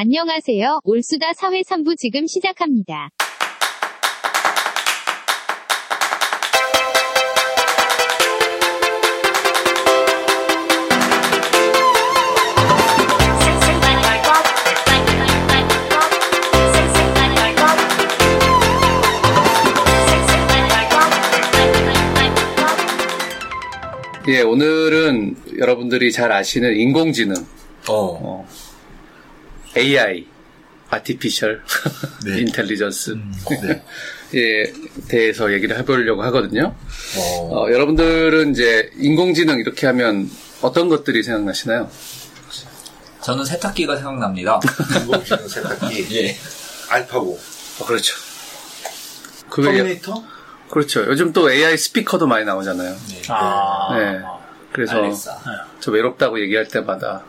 안녕하세요. 올수다 사회 3부 지금 시작합니다. 예, 오늘은 여러분들이 잘 아시는 인공지능, 어. 어, AI, artificial 네. intelligence 네. 에 대해서 얘기를 해보려고 하거든요. 어. 어, 여러분들은 이제 인공지능 이렇게 하면 어떤 것들이 생각나시나요? 저는 세탁기가 생각납니다. 인공지능 세탁기. 예. 알파고. 어, 그렇죠. 그게 터미네이터? 그렇죠. 요즘 또 AI 스피커도 많이 나오잖아요. 아. 네. 그래서 알렉사. 저 외롭다고 얘기할 때마다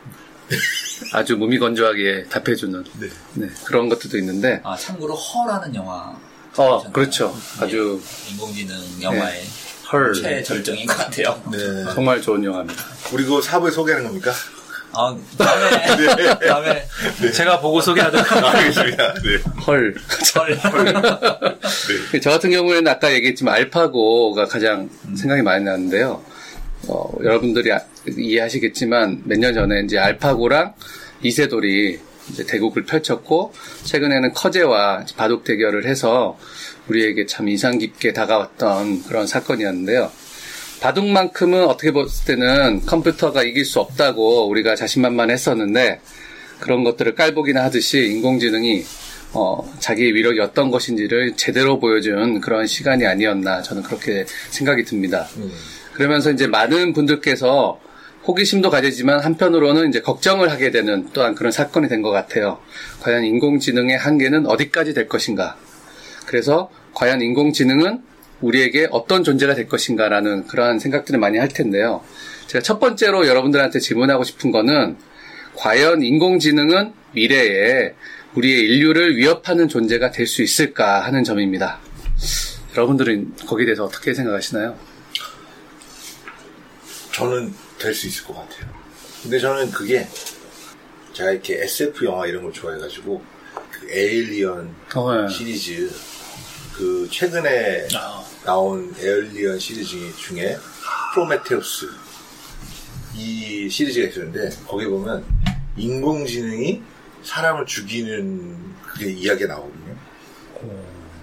아주 무미건조하게 답해주는 네. 네, 그런 것들도 있는데, 아, 참고로 허라는 영화. 어? 그렇죠. 예. 아주 인공지능 영화의 헐 최절정인 것 같아요. 네. 정말 좋은 영화입니다. 우리 그 사부에 소개하는 겁니까? 아, 다음에, 다음에, 제가 보고 소개하도록 아, 알겠습니다. 네. 헐. 헐. 저 같은 경우에는 아까 얘기했지만 알파고가 가장 생각이 많이 나는데요. 어, 여러분들이 아- 이해하시겠지만 몇 년 전에 이제 알파고랑 이세돌이 이제 대국을 펼쳤고 최근에는 커제와 바둑 대결을 해서 우리에게 참 인상 깊게 다가왔던 그런 사건이었는데요. 바둑만큼은 어떻게 봤을 때는 컴퓨터가 이길 수 없다고 우리가 자신만만했었는데 그런 것들을 깔보기나 하듯이 인공지능이 어, 자기의 위력이 어떤 것인지를 제대로 보여준 그런 시간이 아니었나 저는 그렇게 생각이 듭니다. 그러면서 이제 많은 분들께서 호기심도 가지지만 한편으로는 이제 걱정을 하게 되는 또한 그런 사건이 된 것 같아요. 과연 인공지능의 한계는 어디까지 될 것인가? 그래서 과연 인공지능은 우리에게 어떤 존재가 될 것인가라는 그러한 생각들을 많이 할 텐데요. 제가 첫 번째로 여러분들한테 질문하고 싶은 거는 과연 인공지능은 미래에 우리의 인류를 위협하는 존재가 될 수 있을까 하는 점입니다. 여러분들은 거기에 대해서 어떻게 생각하시나요? 저는 될 수 있을 것 같아요. 근데 저는 그게 제가 이렇게 SF 영화 이런 걸 좋아해가지고 그 에일리언 어, 예. 시리즈 그 최근에 아. 나온 에일리언 시리즈 중에 프로메테우스 이 시리즈가 있었는데 거기 보면 인공지능이 사람을 죽이는 그게 이야기가 나오거든요.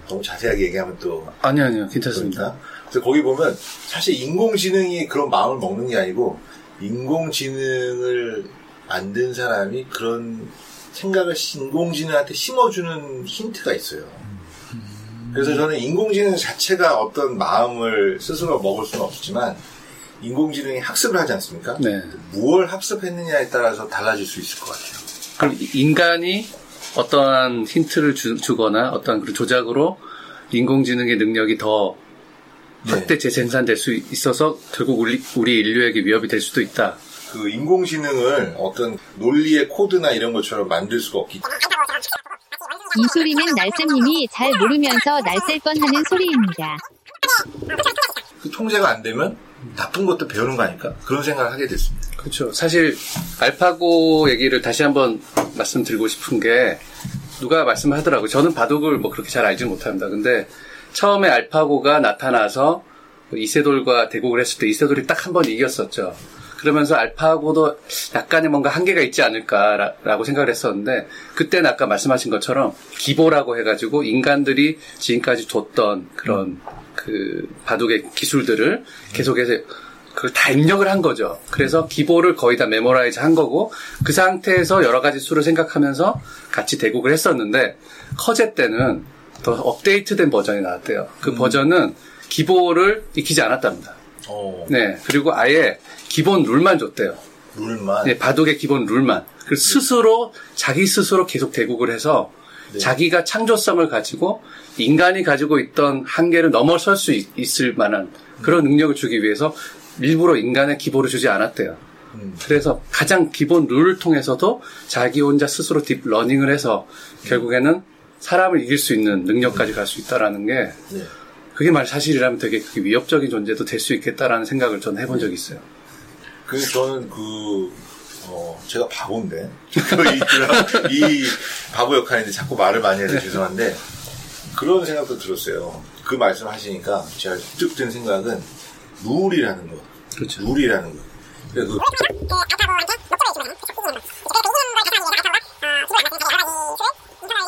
너무 자세하게 얘기하면 또 아니, 아니요. 괜찮습니다. 그러니까. 그래서 거기 보면 사실 인공지능이 그런 마음을 먹는 게 아니고 인공지능을 만든 사람이 그런 생각을 인공지능한테 심어주는 힌트가 있어요. 그래서 저는 인공지능 자체가 어떤 마음을 스스로 먹을 수는 없지만 인공지능이 학습을 하지 않습니까? 네. 무엇을 학습했느냐에 따라서 달라질 수 있을 것 같아요. 그럼 인간이 어떠한 힌트를 주, 거나 어떠한 그런 조작으로 인공지능의 능력이 더 네. 확대 재생산될 수 있어서 결국 우리, 우리 인류에게 위협이 될 수도 있다. 그 인공지능을 어떤 논리의 코드나 이런 것처럼 만들 수가 없기 이 소리는 날쌤님이 잘 모르면서 날쌘 뻔 하는 소리입니다. 그 통제가 안 되면 나쁜 것도 배우는 거 아닐까? 그런 생각을 하게 됐습니다. 그렇죠. 사실 알파고 얘기를 다시 한번 말씀드리고 싶은 게 누가 말씀하더라고요. 저는 바둑을 뭐 그렇게 잘 알지 못합니다. 근데 처음에 알파고가 나타나서 이세돌과 대국을 했을 때 이세돌이 딱 한 번 이겼었죠. 그러면서 알파고도 약간의 뭔가 한계가 있지 않을까라고 생각을 했었는데 그때는 아까 말씀하신 것처럼 기보라고 해가지고 인간들이 지금까지 뒀던 그런 그 바둑의 기술들을 계속해서 그걸 다 입력을 한 거죠. 그래서 기보를 거의 다 memorize 한 거고 그 상태에서 여러 가지 수를 생각하면서 같이 대국을 했었는데 커제 때는 더 업데이트된 버전이 나왔대요. 그 버전은 기보를 익히지 않았답니다. 어, 네. 그리고 아예 기본 룰만 줬대요. 룰만. 네, 바둑의 기본 룰만. 그 스스로 자기 스스로 계속 대국을 해서 네. 자기가 창조성을 가지고 인간이 가지고 있던 한계를 넘어설 수 있, 을 만한 그런 능력을 주기 위해서 일부러 인간의 기보를 주지 않았대요. 음. 그래서 가장 기본 룰을 통해서도 자기 혼자 스스로 deep learning을 해서 결국에는 사람을 이길 수 있는 능력까지 갈 수 있다라는 게 네. 그게 말 사실이라면 되게 그게 위협적인 존재도 될 수 있겠다라는 생각을 저는 해본 적이 있어요. 그래서 저는 그, 어, 제가 바보인데. 이, 이 바보 역할인데 자꾸 말을 많이 해서 죄송한데, 그런 생각도 들었어요. 그 말씀 하시니까 제가 쭉든 생각은, 룰이라는 거. 그렇죠. 룰이라는 거. 그러니까 그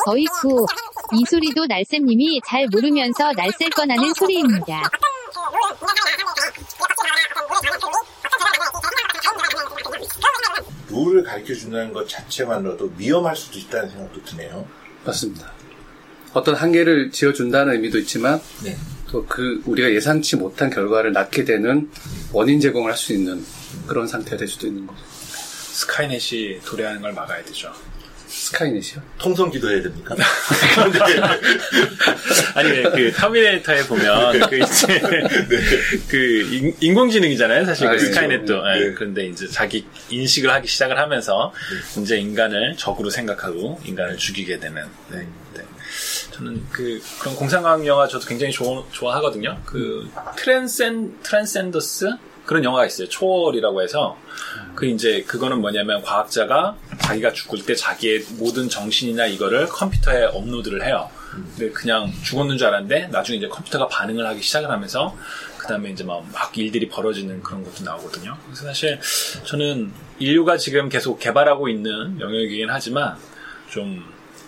거의 구. 이 소리도 날쌤님이 잘 모르면서 날쌘 뻔하는 소리입니다. 룰을 가르쳐 준다는 것 자체만으로도 위험할 수도 있다는 생각도 드네요. 맞습니다. 어떤 한계를 지어준다는 의미도 있지만 네. 또그 우리가 예상치 못한 결과를 낳게 되는 원인 제공을 할 수 있는 그런 상태가 될 수도 있는 거죠. 스카이넷이 도래하는 걸 막아야 되죠. 스카이넷이요? 통성 기도해야 됩니까? 아니 그 터미네이터에 보면 그 이제 그 인, 공지능이잖아요 사실 아, 그. 스카이넷도 예, 네. 그런데 이제 자기 인식을 하기 시작을 하면서 이제 인간을 적으로 생각하고 인간을 죽이게 되는 네, 네. 저는 그 그런 공상과학 영화 저도 굉장히 좋아, 좋아하거든요 그 Transcen Transcendence 그런 영화가 있어요 초월이라고 해서 그 이제 그거는 뭐냐면 과학자가 자기가 죽을 때 자기의 모든 정신이나 이거를 컴퓨터에 업로드를 해요. 근데 그냥 죽었는 줄 알았는데 나중에 이제 컴퓨터가 반응을 하기 시작을 하면서 그 다음에 이제 막, 막 일들이 벌어지는 그런 것도 나오거든요. 그래서 사실 저는 인류가 지금 계속 개발하고 있는 영역이긴 하지만 좀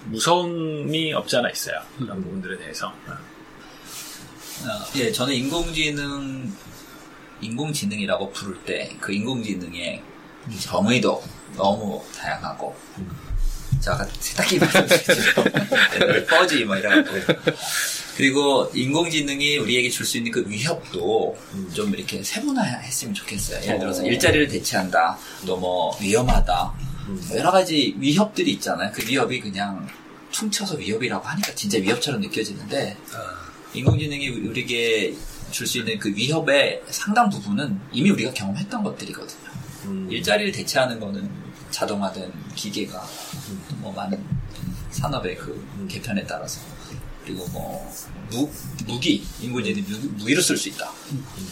무서움이 없지 않아 있어요. 그런 부분들에 대해서. 어, 예, 저는 인공지능, 인공지능이라고 부를 때 그 인공지능의 정의도 너무 다양하고, 저 아까 세탁기 말씀드렸죠. 네, 퍼지 뭐 이런 거. 그리고 인공지능이 우리에게 줄 수 있는 그 위협도 좀 이렇게 세분화했으면 좋겠어요. 예를 들어서 일자리를 대체한다, 또 뭐 위험하다, 뭐 여러 가지 위협들이 있잖아요. 그 위협이 그냥 퉁쳐서 위협이라고 하니까 진짜 위협처럼 느껴지는데 인공지능이 우리에게 줄 수 있는 그 위협의 상당 부분은 이미 우리가 경험했던 것들이거든요. 일자리를 대체하는 거는 자동화된 기계가 뭐 많은 산업의 그 개편에 따라서. 그리고 뭐 무, 무기 인공지능이 무, 무기를 쓸수 있다.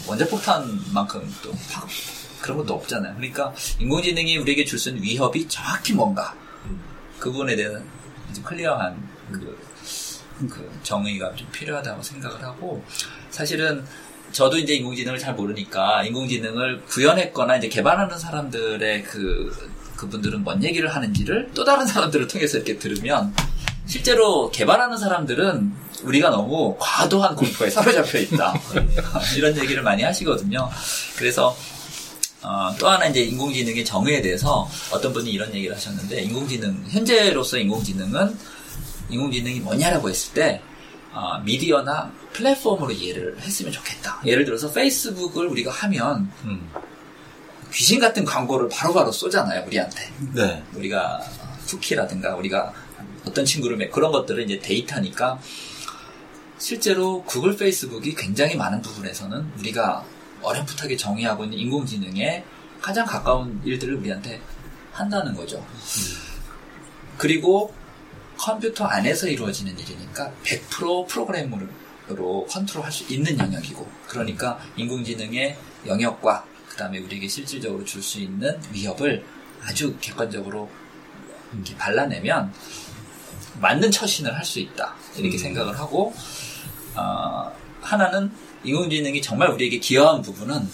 원자폭탄만큼 또 팍, 그런 것도 없잖아요. 그러니까 인공지능이 우리에게 줄 수 있는 위협이 정확히 뭔가. 그 부분에 대한 이제 클리어한 그, 그 정의가 좀 필요하다고 생각을 하고 사실은 저도 이제 인공지능을 잘 모르니까 인공지능을 구현했거나 이제 개발하는 사람들의 그 그분들은 뭔 얘기를 하는지를 또 다른 사람들을 통해서 이렇게 들으면 실제로 개발하는 사람들은 우리가 너무 과도한 공포에 사로잡혀 있다 이런 얘기를 많이 하시거든요. 그래서 어, 또 하나 이제 인공지능의 정의에 대해서 어떤 분이 이런 얘기를 하셨는데 인공지능 현재로서 인공지능은 인공지능이 뭐냐라고 했을 때 어, 미디어나 플랫폼으로 이해를 했으면 좋겠다. 예를 들어서 페이스북을 우리가 하면 귀신 같은 광고를 바로바로 쏘잖아요 우리한테. 네. 우리가 쿠키라든가 우리가 어떤 친구를 맺 그런 것들은 이제 데이터니까 실제로 구글 페이스북이 굉장히 많은 부분에서는 우리가 어렴풋하게 정의하고 있는 인공지능에 가장 가까운 일들을 우리한테 한다는 거죠. 그리고 컴퓨터 안에서 이루어지는 일이니까 100% 프로그램으로 컨트롤할 수 있는 영역이고 그러니까 인공지능의 영역과 그 다음에 우리에게 실질적으로 줄 수 있는 위협을 아주 객관적으로 이렇게 발라내면 맞는 처신을 할 수 있다. 이렇게 생각을 하고 어, 하나는 인공지능이 정말 우리에게 기여한 부분은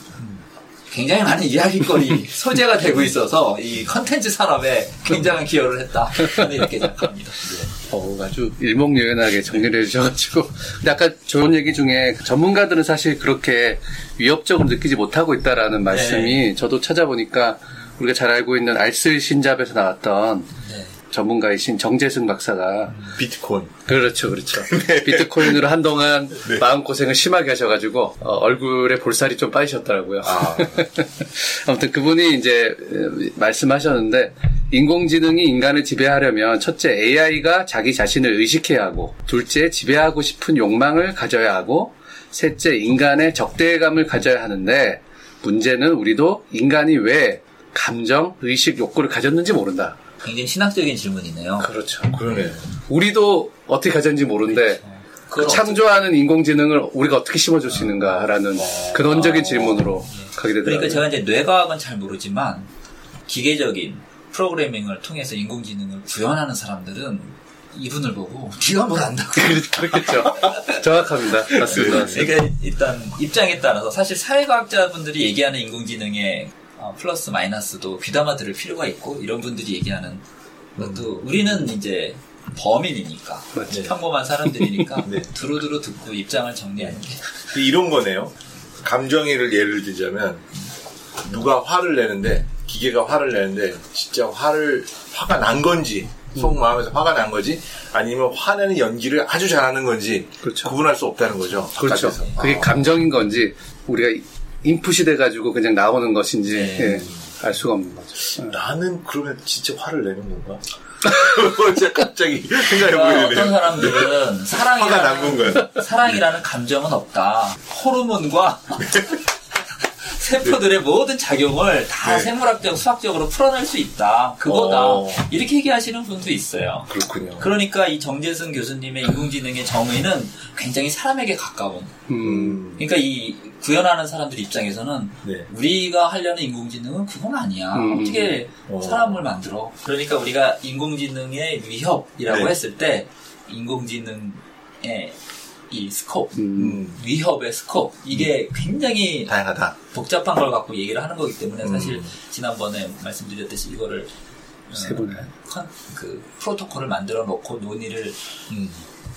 굉장히 많은 이야기거리 소재가 되고 있어서 이 컨텐츠 산업에 굉장한 기여를 했다 저는 이렇게 생각합니다. 어, 아주 일목요연하게 정리를 해주셔가지고. 근데 아까 좋은 얘기 중에 전문가들은 사실 그렇게 위협적으로 느끼지 못하고 있다라는 말씀이 저도 찾아보니까 우리가 잘 알고 있는 알쓸 신잡에서 나왔던 네. 전문가이신 정재승 박사가 비트코인. 그렇죠, 그렇죠. 비트코인으로 한동안 마음고생을 심하게 하셔가지고, 어, 얼굴에 볼살이 좀 빠지셨더라고요. 아. 아무튼 그분이 이제 어, 말씀하셨는데, 인공지능이 인간을 지배하려면 첫째 AI가 자기 자신을 의식해야 하고, 둘째 지배하고 싶은 욕망을 가져야 하고, 셋째 인간의 적대감을 가져야 하는데, 문제는 우리도 인간이 왜 감정, 의식, 욕구를 가졌는지 모른다. 굉장히 신학적인 질문이네요. 그렇죠. 그러네. 우리도 어떻게 가졌는지 모르는데 그 그걸 창조하는 인공지능을 우리가 어떻게 심어줄 수 있는가라는 근원적인 질문으로 가게 되더라고요. 그러니까 제가 이제 뇌과학은 잘 모르지만 기계적인 프로그래밍을 통해서 인공지능을 구현하는 사람들은 이분을 보고 네가 뭘 안다고 그렇겠죠. 정확합니다. 맞습니다. 맞습니다. 그러니까 일단 입장에 따라서 사실 사회과학자분들이 얘기하는 인공지능의 어, 플러스 마이너스도 귀담아 들을 필요가 있고 이런 분들이 얘기하는 것도 우리는 이제 범인이니까 맞죠. 평범한 사람들이니까 네. 두루두루 듣고 입장을 정리하는 게 이런 거네요. 감정이를 예를 들자면 누가 화를 내는데 기계가 화를 내는데 진짜 화를 화가 난 건지 속 마음에서 화가 난 거지 아니면 화내는 연기를 아주 잘하는 건지 그렇죠. 구분할 수 없다는 거죠. 그렇죠. 바깥에서. 그게 아. 감정인 건지 우리가 인풋이 돼가지고 그냥 나오는 것인지 네. 예, 알 수가 없는 거죠. 예. 나는 그러면 진짜 화를 내는 건가? 진짜 갑자기 생각해 그러니까 보게 어떤. 사람들은 화가 난 사랑이라는 건가요? 사랑이라는 감정은 없다. 호르몬과 세포들의 모든 작용을 다 네. 생물학적, 수학적으로 풀어낼 수 있다. 그거다. 어. 이렇게 얘기하시는 분도 있어요. 그렇군요. 그러니까 이 정재승 교수님의 인공지능의 정의는 굉장히 사람에게 가까운. 음, 음, 그러니까 이 구현하는 사람들 입장에서는 네. 우리가 하려는 인공지능은 그건 아니야. 음. 어떻게 어. 사람을 만들어? 그러니까 우리가 인공지능의 위협이라고 네. 했을 때 인공지능의 이 scope, 음. 음, 위협의 scope 이게 굉장히 다양하다. 복잡한 걸 갖고 얘기를 하는 거기 때문에 사실 음. 지난번에 말씀드렸듯이 이거를 어, 세 분에. 컨- 그 프로토콜을 만들어 놓고 논의를 음.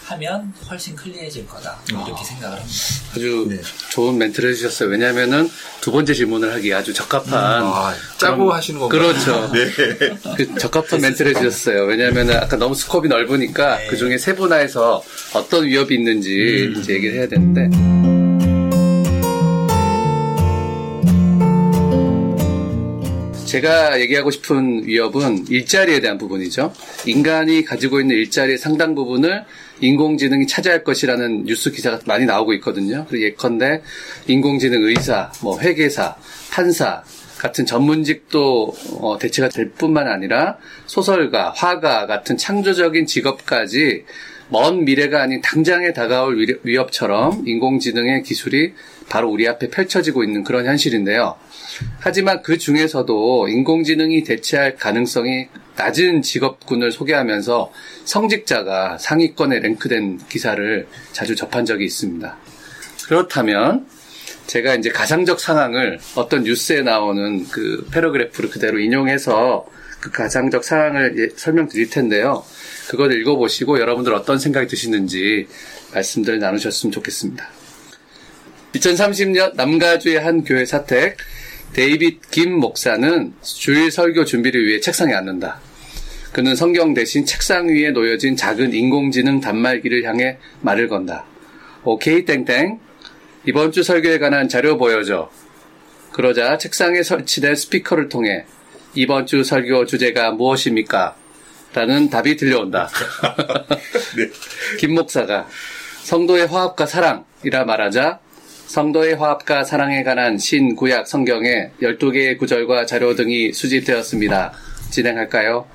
하면 훨씬 클리어해질 거다 이렇게 생각을 합니다. 아주 네. 좋은 멘트를 해주셨어요. 왜냐하면은 두 번째 질문을 하기 아주 적합한 아, 짜고 그런- 하시는 건가요? 그렇죠. 네. 그 적합한 멘트를 해주셨어요. 왜냐하면 아까 너무 스콥이 넓으니까 네. 그 중에 세분화해서 어떤 위협이 있는지 음. 이제 얘기를 해야 되는데 제가 얘기하고 싶은 위협은 일자리에 대한 부분이죠. 인간이 가지고 있는 일자리의 상당 부분을 인공지능이 차지할 것이라는 뉴스 기사가 많이 나오고 있거든요. 예컨대 인공지능 의사, 뭐 회계사, 판사 같은 전문직도 어, 대체가 될 뿐만 아니라 소설가, 화가 같은 창조적인 직업까지 먼 미래가 아닌 당장에 다가올 위- 위협처럼 인공지능의 기술이 바로 우리 앞에 펼쳐지고 있는 그런 현실인데요. 하지만 그 중에서도 인공지능이 대체할 가능성이 낮은 직업군을 소개하면서 성직자가 상위권에 랭크된 기사를 자주 접한 적이 있습니다. 그렇다면 제가 이제 가상적 상황을 어떤 뉴스에 나오는 그 paragraph를 그대로 인용해서 그 가상적 상황을 예- 설명드릴 텐데요. 그걸 읽어보시고 여러분들 어떤 생각이 드시는지 말씀들을 나누셨으면 좋겠습니다. 2030년 남가주의 한 교회 사택 데이빗 김 목사는 주일 설교 준비를 위해 책상에 앉는다. 그는 성경 대신 책상 위에 놓여진 작은 인공지능 단말기를 향해 말을 건다. 오케이 땡땡 이번 주 설교에 관한 자료 보여줘. 그러자 책상에 설치된 스피커를 통해 이번 주 설교 주제가 무엇입니까? 라는 답이 들려온다. 김 목사가 성도의 화합과 사랑이라 말하자 성도의 화합과 사랑에 관한 신구약 성경의 12개의 구절과 자료 등이 수집되었습니다. 진행할까요?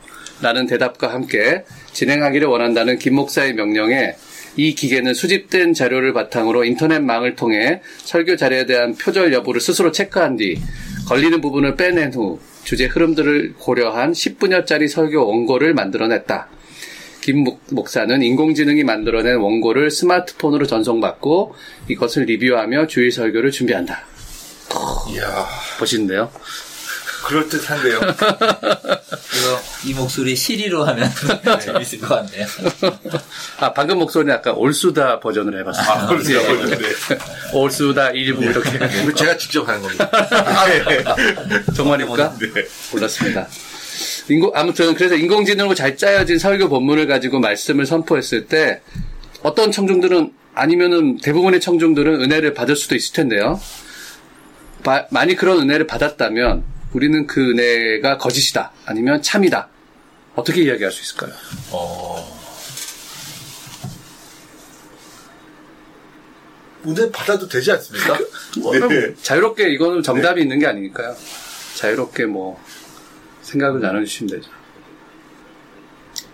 라는 대답과 함께 진행하기를 원한다는 김 목사의 명령에 이 기계는 수집된 자료를 바탕으로 인터넷망을 통해 설교 자료에 대한 표절 여부를 스스로 체크한 뒤 걸리는 부분을 빼낸 후 주제 흐름들을 고려한 10분여짜리 설교 원고를 만들어냈다. 김 목- 목사는 인공지능이 만들어낸 원고를 스마트폰으로 전송받고 이것을 리뷰하며 주일 설교를 준비한다. 이야, 보시는데요. 그럴듯한데요. 이거 이 목소리 시리로 하면 재밌을 것 같네요. 아, 방금 목소리는 아까 올수다 버전으로 해봤어요. 아, 그렇죠. 예. 네. 올수다 일부 이렇게. 이거 제가 직접 하는 겁니다. 정말입니까? 네. 몰랐습니다. 인공, 아무튼 그래서 인공지능으로 잘 짜여진 설교 본문을 가지고 말씀을 선포했을 때 어떤 청중들은 아니면은 대부분의 청중들은 은혜를 받을 수도 있을 텐데요. 바- 많이 그런 은혜를 받았다면 우리는 그 은혜가 거짓이다 아니면 참이다 어떻게 이야기할 수 있을까요? 어. 은혜 받아도 되지 않습니까? 네. 자유롭게 이거는 정답이 있는 게 아니니까요. 자유롭게 뭐 생각을 나눠주시면 되죠.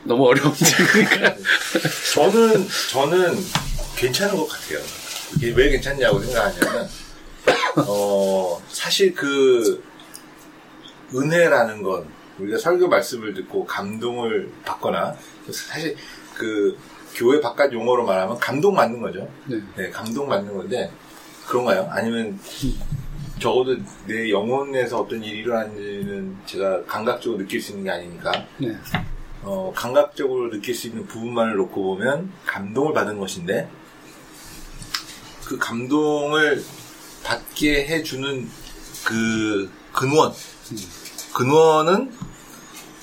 너무 어려운 질문이니까. 저는, 저는 괜찮은 것 같아요. 이게 왜 괜찮냐고 생각하냐면, 어, 사실 그, 은혜라는 건 우리가 설교 말씀을 듣고 감동을 받거나 사실 그 교회 바깥 용어로 말하면 감동 받는 거죠. 네. 네, 감동 받는 건데 그런가요? 아니면 적어도 내 영혼에서 어떤 일이 일어나는지는 제가 감각적으로 느낄 수 있는 게 아니니까 네. 어, 감각적으로 느낄 수 있는 부분만을 놓고 보면 감동을 받은 것인데 그 감동을 받게 해주는 그 근원 근원은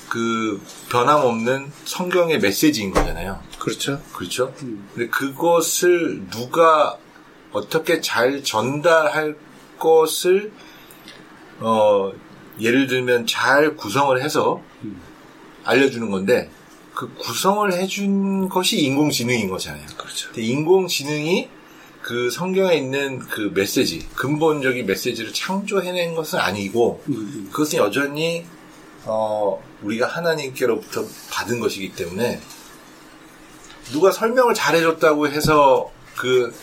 그 변함없는 성경의 메시지인 거잖아요. 그렇죠. 그렇죠? 음. 근데 그것을 누가 어떻게 잘 전달할 것을 어 예를 들면 잘 구성을 해서 알려주는 건데 그 구성을 해준 것이 인공지능인 거잖아요. 그렇죠. 인공지능이 그 성경에 있는 그 메시지, 근본적인 메시지를 창조해낸 것은 아니고 음, 음. 그것은 여전히 어, 우리가 하나님께로부터 받은 것이기 때문에 누가 설명을 잘해줬다고 해서 그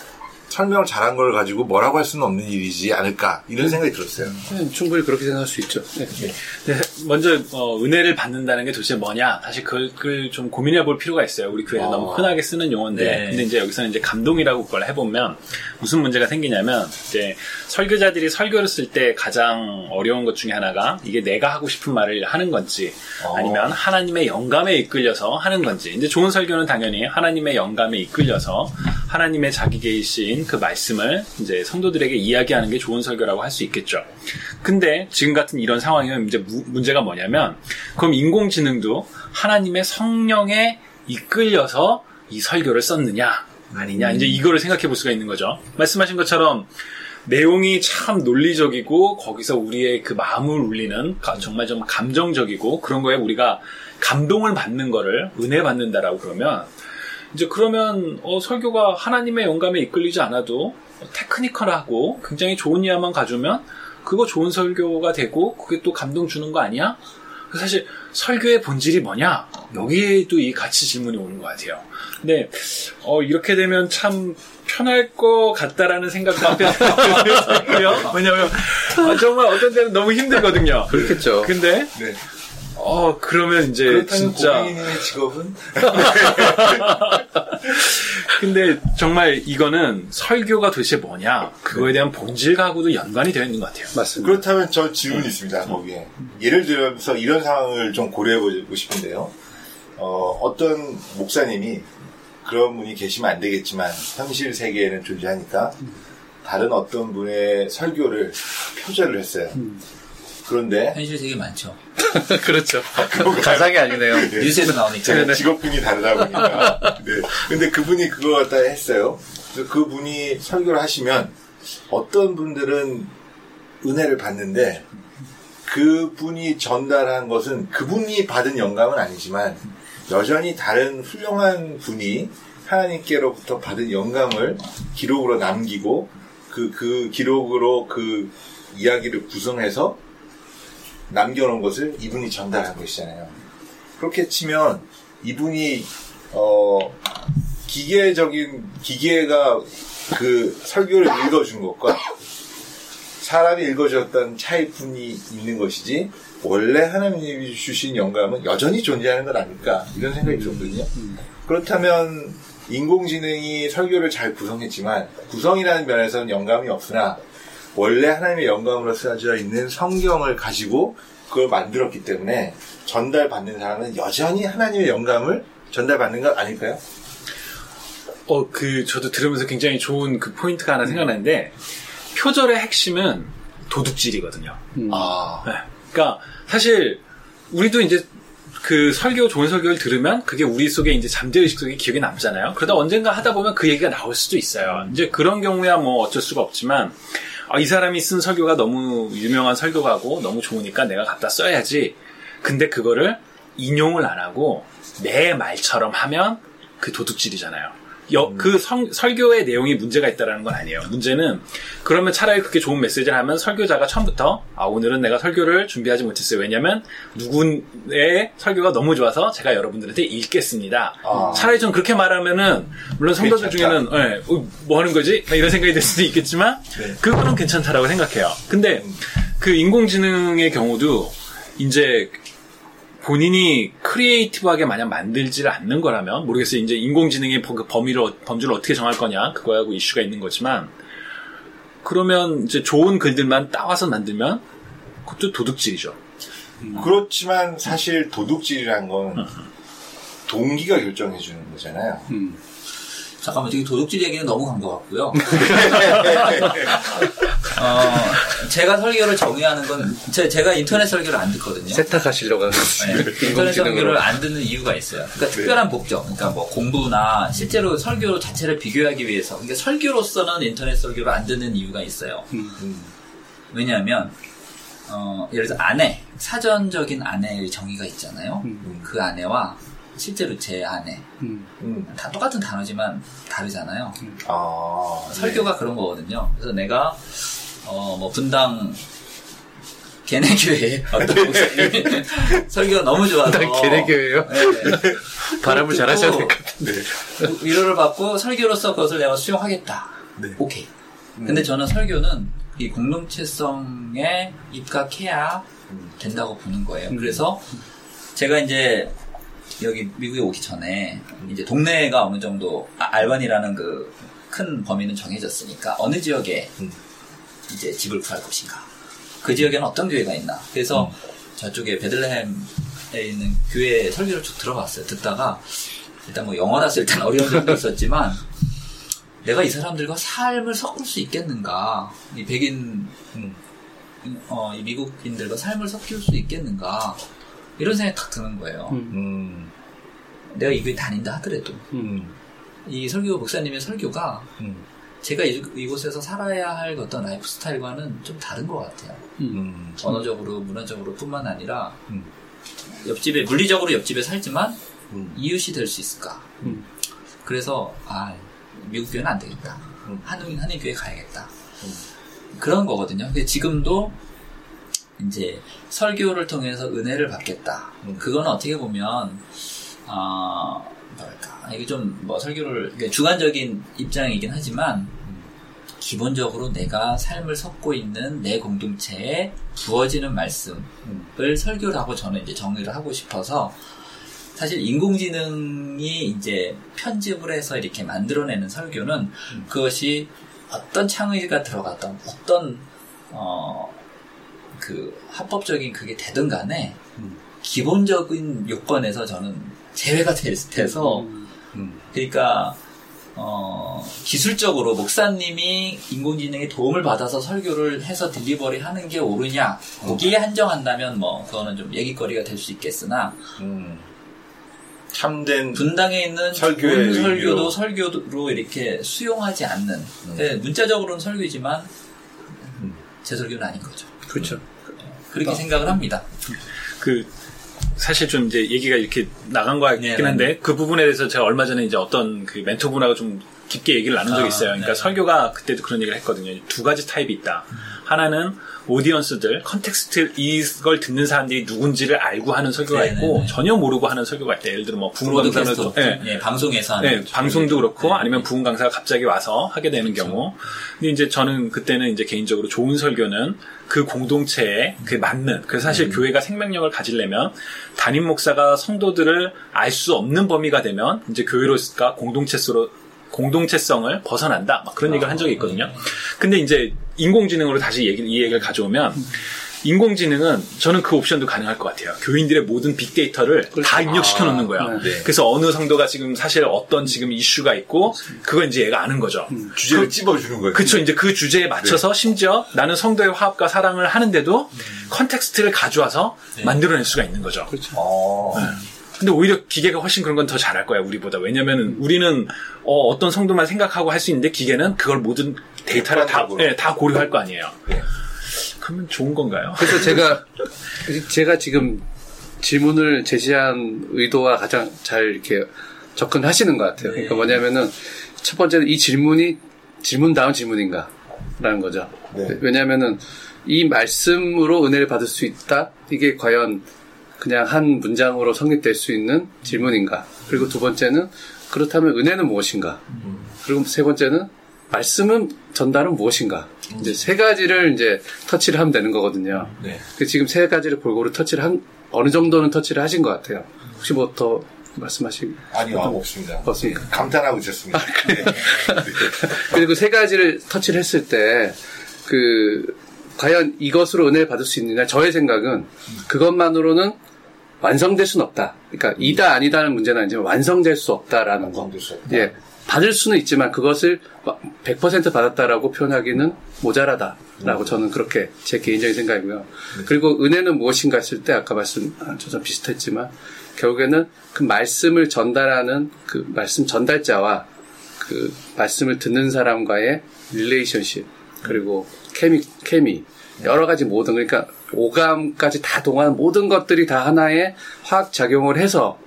설명을 잘한 걸 가지고 뭐라고 할 수는 없는 일이지 않을까 이런 생각이 들었어요. 네, 충분히 그렇게 생각할 수 있죠. 네. 네, 먼저 어, 은혜를 받는다는 게 도대체 뭐냐? 사실 그걸 좀 고민해 볼 필요가 있어요. 우리 교회에서 어. 너무 흔하게 쓰는 용어인데, 네. 근데 이제 여기서는 이제 감동이라고 그걸 해보면 무슨 문제가 생기냐면 이제 설교자들이 설교를 쓸 때 가장 어려운 것 중에 하나가 이게 내가 하고 싶은 말을 하는 건지 어. 아니면 하나님의 영감에 이끌려서 하는 건지. 이제 좋은 설교는 당연히 하나님의 영감에 이끌려서 하나님의 자기 계신 그 말씀을 이제 성도들에게 이야기하는 게 좋은 설교라고 할 수 있겠죠. 근데 지금 같은 이런 상황이면 이제 무- 문제가 뭐냐면 그럼 인공지능도 하나님의 성령에 이끌려서 이 설교를 썼느냐 아니냐 이제 이거를 생각해 볼 수가 있는 거죠. 말씀하신 것처럼 내용이 참 논리적이고 거기서 우리의 그 마음을 울리는 가- 정말 좀 감정적이고 그런 거에 우리가 감동을 받는 거를 은혜 받는다라고 그러면 이제 그러면 어, 설교가 하나님의 영감에 이끌리지 않아도 테크니컬하고 굉장히 좋은 이야만 가지면 그거 좋은 설교가 되고 그게 또 감동 주는 거 아니야? 사실 설교의 본질이 뭐냐? 여기에도 이 가치 질문이 오는 것 같아요. 근데 어, 이렇게 되면 참 편할 것 같다라는 생각도 한편 들고요. 왜냐면 아, 정말 어떤 때는 너무 힘들거든요. 그렇겠죠. 근데 네. 어 그러면 이제 그렇다면 진짜 고객님의 직업은 근데 정말 이거는 설교가 도대체 뭐냐 그거에 대한 본질하고도 연관이 되어 있는 것 같아요. 맞습니다. 그렇다면 저 질문이 있습니다 거기에 예를 들어서 이런 상황을 좀 고려해 보고 싶은데요. 어, 어떤 목사님이 그런 분이 계시면 안 되겠지만 현실 세계에는 존재하니까 다른 어떤 분의 설교를 표절을 했어요. 그런데 현실 되게 많죠. 그렇죠. 가상이 아니네요. 뉴스에서 나오니까. 제가 직업군이 다르다 보니까. 네. 근데 그분이 그거 갖다 했어요. 그래서 그분이 설교를 하시면 어떤 분들은 은혜를 받는데 그분이 전달한 것은 그분이 받은 영감은 아니지만 여전히 다른 훌륭한 분이 하나님께로부터 받은 영감을 기록으로 남기고 그, 그 기록으로 그 이야기를 구성해서 남겨놓은 것을 이분이 전달한 것이잖아요. 그렇게 치면 이분이 어 기계적인 기계가 그 설교를 읽어준 것과 사람이 읽어줬던 차이뿐이 있는 것이지 원래 하나님이 주신 영감은 여전히 존재하는 건 아닐까 이런 생각이 들었거든요. 그렇다면 인공지능이 설교를 잘 구성했지만 구성이라는 면에서는 영감이 없으나 원래 하나님의 영감으로 쓰여져 있는 성경을 가지고 그걸 만들었기 때문에 전달받는 사람은 여전히 하나님의 영감을 전달받는 것 아닐까요? 어, 그, 저도 들으면서 굉장히 좋은 그 포인트가 하나 생각나는데, 표절의 핵심은 도둑질이거든요. 음. 아, 네. 그러니까, 사실, 우리도 이제 그 설교, 좋은 설교를 들으면 그게 우리 속에 이제 잠재의식 속에 기억에 남잖아요. 그러다 언젠가 하다 보면 그 얘기가 나올 수도 있어요. 이제 그런 경우야 뭐 어쩔 수가 없지만, 아, 이 사람이 쓴 설교가 너무 유명한 설교가고 너무 좋으니까 내가 갖다 써야지. 근데 그거를 인용을 안 하고 내 말처럼 하면 그 도둑질이잖아요. 여- 그 성- 설교의 내용이 문제가 있다는 건 아니에요. 문제는 그러면 차라리 그렇게 좋은 메시지를 하면 설교자가 처음부터 아 오늘은 내가 설교를 준비하지 못했어요. 왜냐하면 누구의 설교가 너무 좋아서 제가 여러분들한테 읽겠습니다. 아. 차라리 좀 그렇게 말하면은 물론 성도들. 중에는 예, 어, 뭐 하는 거지? 막 이런 생각이 들 수도 있겠지만 네. 그거는 괜찮다라고 생각해요. 근데 그 인공지능의 경우도 이제 본인이 크리에이티브하게 만약 만들지를 않는 거라면 모르겠어요. 이제 인공지능의 범- 그 범위를 어- 범주를 어떻게 정할 거냐 그거하고 이슈가 있는 거지만 그러면 이제 좋은 글들만 따와서 만들면 그것도 도둑질이죠. 그렇지만 사실 도둑질이란 건 동기가 결정해 주는 거잖아요. 음. 잠깐만, 저기 도둑질 얘기는 너무 간 것 같고요. 어, 제가 설교를 정의하는 건, 제, 제가 인터넷 설교를 안 듣거든요. 세탁하시려고 하는 네, 인터넷. 설교를 안 듣는 이유가 있어요. 그러니까 특별한 목적, 그러니까 뭐 공부나 실제로 설교 자체를 비교하기 위해서, 그러니까 설교로서는 인터넷 설교를 안 듣는 이유가 있어요. 음. 왜냐하면 어, 예를 들어서 아내, 사전적인 아내의 정의가 있잖아요. 음. 그 아내와 실제로 제 아내, 음. 음. 다 똑같은 단어지만 다르잖아요. 아, 설교가 그런 거거든요. 그래서 내가 어, 뭐 분당 개내교회 어떤 목사님이 설교가 너무 좋아서 분당 개내교회요? 네. 발음을 듣고 잘하셔야 될 것 같은데. 위로를 받고 설교로서 그것을 내가 수용하겠다. 네. 오케이. 근데 저는 설교는 이 공동체성에 입각해야 된다고 보는 거예요. 그래서 제가 이제 여기 미국에 오기 전에 이제 동네가 어느 정도 아, 알반이라는 그 큰 범위는 정해졌으니까 어느 지역에 음. 이제 집을 구할 것인가. 그 지역에는 어떤 교회가 있나. 그래서 저쪽에 베들레헴에 있는 교회 설교를 쭉 들어봤어요. 듣다가 일단 뭐 영어라서 일단 어려운 점도 있었지만 내가 이 사람들과 삶을 섞을 수 있겠는가? 이 백인 음. 어, 이 미국인들과 삶을 섞일 수 있겠는가? 이런 생각이 탁 드는 거예요. 음. 음. 내가 이 교회 다닌다 하더라도 음. 이 설교 목사님의 설교가 음. 제가 이, 이곳에서 살아야 할 어떤 라이프 스타일과는 좀 다른 것 같아요. 음. 언어적으로, 문화적으로 뿐만 아니라 음. 옆집에 물리적으로 옆집에 살지만 음. 이웃이 될 수 있을까? 음. 그래서 아 미국 교회는 안 되겠다. 음. 한인 한인 교회 가야겠다. 그런 거거든요. 근데 지금도 이제 설교를 통해서 은혜를 받겠다. 음. 그거는 어떻게 보면 아 뭐랄까 이게 좀 뭐 설교를 주관적인 입장이긴 하지만 기본적으로 내가 삶을 섞고 있는 내 공동체에 부어지는 말씀을 설교라고 저는 이제 정의를 하고 싶어서 사실 인공지능이 이제 편집을 해서 이렇게 만들어내는 설교는 그것이 어떤 창의가 들어갔던 어떤 어 그 합법적인 그게 되든 간에 기본적인 요건에서 저는 제외가 될- 돼서 음. 그러니까 어, 기술적으로 목사님이 인공지능의 도움을 받아서 설교를 해서 딜리버리 하는 게 옳으냐 거기에 한정한다면 뭐 그거는 좀 얘기거리가 될 수 있겠으나 음. 참된 분당에 있는 설교의. 설교도 설교로 이렇게 수용하지 않는 네, 문자적으로는 설교지만 제 설교는 아닌 거죠. 그렇죠. 그렇게 생각을 합니다. 그 사실 좀 이제 얘기가 이렇게 나간 거 같긴 네, 한데 그 부분에 대해서 제가 얼마 전에 이제 어떤 그 멘토분하고 좀 깊게 얘기를 나눈 적이 아, 있어요. 그러니까 네. 설교가 그때도 그런 얘기를 했거든요. 두 가지 타입이 있다. 하나는 audience들, context 이걸 듣는 사람들이 누군지를 알고 하는 설교가 네, 있고 네, 네. 전혀 모르고 하는 설교가 있다. 예를 들어 뭐 부흥 강사는 broadcast 예, 예, 방송에서 하는 네, 방송도 그렇고 네. 아니면 부흥 강사가 갑자기 와서 하게 되는 경우. 근데 이제 저는 그때는 이제 개인적으로 좋은 설교는 그 공동체에 그 맞는. 그래서 사실 교회가 생명력을 가지려면 담임 목사가 성도들을 알 수 없는 범위가 되면 이제 교회로가 공동체로 공동체성을 벗어난다. 막 그런 얘기를 한 적이 있거든요. 근데 이제 인공지능으로 다시 얘기, 이 얘기를 가져오면 인공지능은 저는 그 옵션도 가능할 것 같아요. 교인들의 모든 빅데이터를 다 입력시켜 놓는 거야. 아, 네. 그래서 어느 성도가 지금 사실 어떤 지금 이슈가 있고 그걸 이제 얘가 아는 거죠. 주제를 찝어주는 거예요. 그쵸 이제 그 주제에 맞춰서 심지어 나는 성도의 화합과 사랑을 하는데도 context를 가져와서 만들어낼 수가 있는 거죠. 어. 근데 오히려 기계가 훨씬 그런 건 더 잘할 거야 우리보다. 왜냐면 우리는 어, 떤 성도만 생각하고 할 수 있는데 기계는 그걸 모든 데이터를 다. 예, 다 고려할 거 아니에요. 네. 그러면 좋은 건가요? 그래서 제가 제가 지금 질문을 제시한 의도와 가장 잘 이렇게 접근하시는 것 같아요. 그러니까 뭐냐면은 첫 번째는 이 질문이 질문 다운 질문인가라는 거죠. 네. 왜냐하면은 이 말씀으로 은혜를 받을 수 있다. 이게 과연 그냥 한 문장으로 성립될 수 있는 질문인가? 그리고 두 번째는 그렇다면 은혜는 무엇인가? 그리고 세 번째는 말씀은 전달은 무엇인가? 이제 세 가지를 이제 터치를 하면 되는 거거든요. 네. 그 지금 세 가지를 골고루 터치를 한 어느 정도는 터치를 하신 것 같아요. 혹시 뭐 더 말씀하실 아니요, 없습니다. 없습니까? 감탄하고 있었습니다. 네. 그리고 세 가지를 터치를 했을 때, 그, 과연 이것으로 은혜를 받을 수 있느냐? 저의 생각은 그것만으로는 완성될 수는 없다. 그러니까 이다 아니다는 문제는 아니지만 완성될 수 없다라는 거. 완성될 수 없다. 예. 받을 수는 있지만 그것을 100% 받았다라고 표현하기는 모자라다라고 저는 그렇게 제 개인적인 생각이고요. 그리고 은혜는 무엇인가 했을 때 아까 말씀 아, 저좀 비슷했지만 결국에는 그 말씀을 전달하는 그 말씀 전달자와 그 말씀을 듣는 사람과의 릴레이션십 그리고 케미 케미 여러 가지 모든 그러니까 오감까지 다 동한 모든 것들이 다 하나의 화학 작용을 해서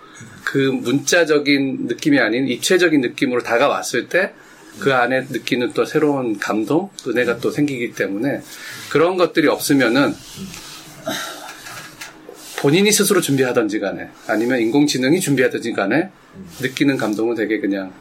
그 문자적인 느낌이 아닌 입체적인 느낌으로 다가왔을 때 그 안에 느끼는 또 새로운 감동, 은혜가 또 생기기 때문에 그런 것들이 없으면은 본인이 스스로 준비하든지 간에 아니면 인공지능이 준비하든지 간에 느끼는 감동은 되게 그냥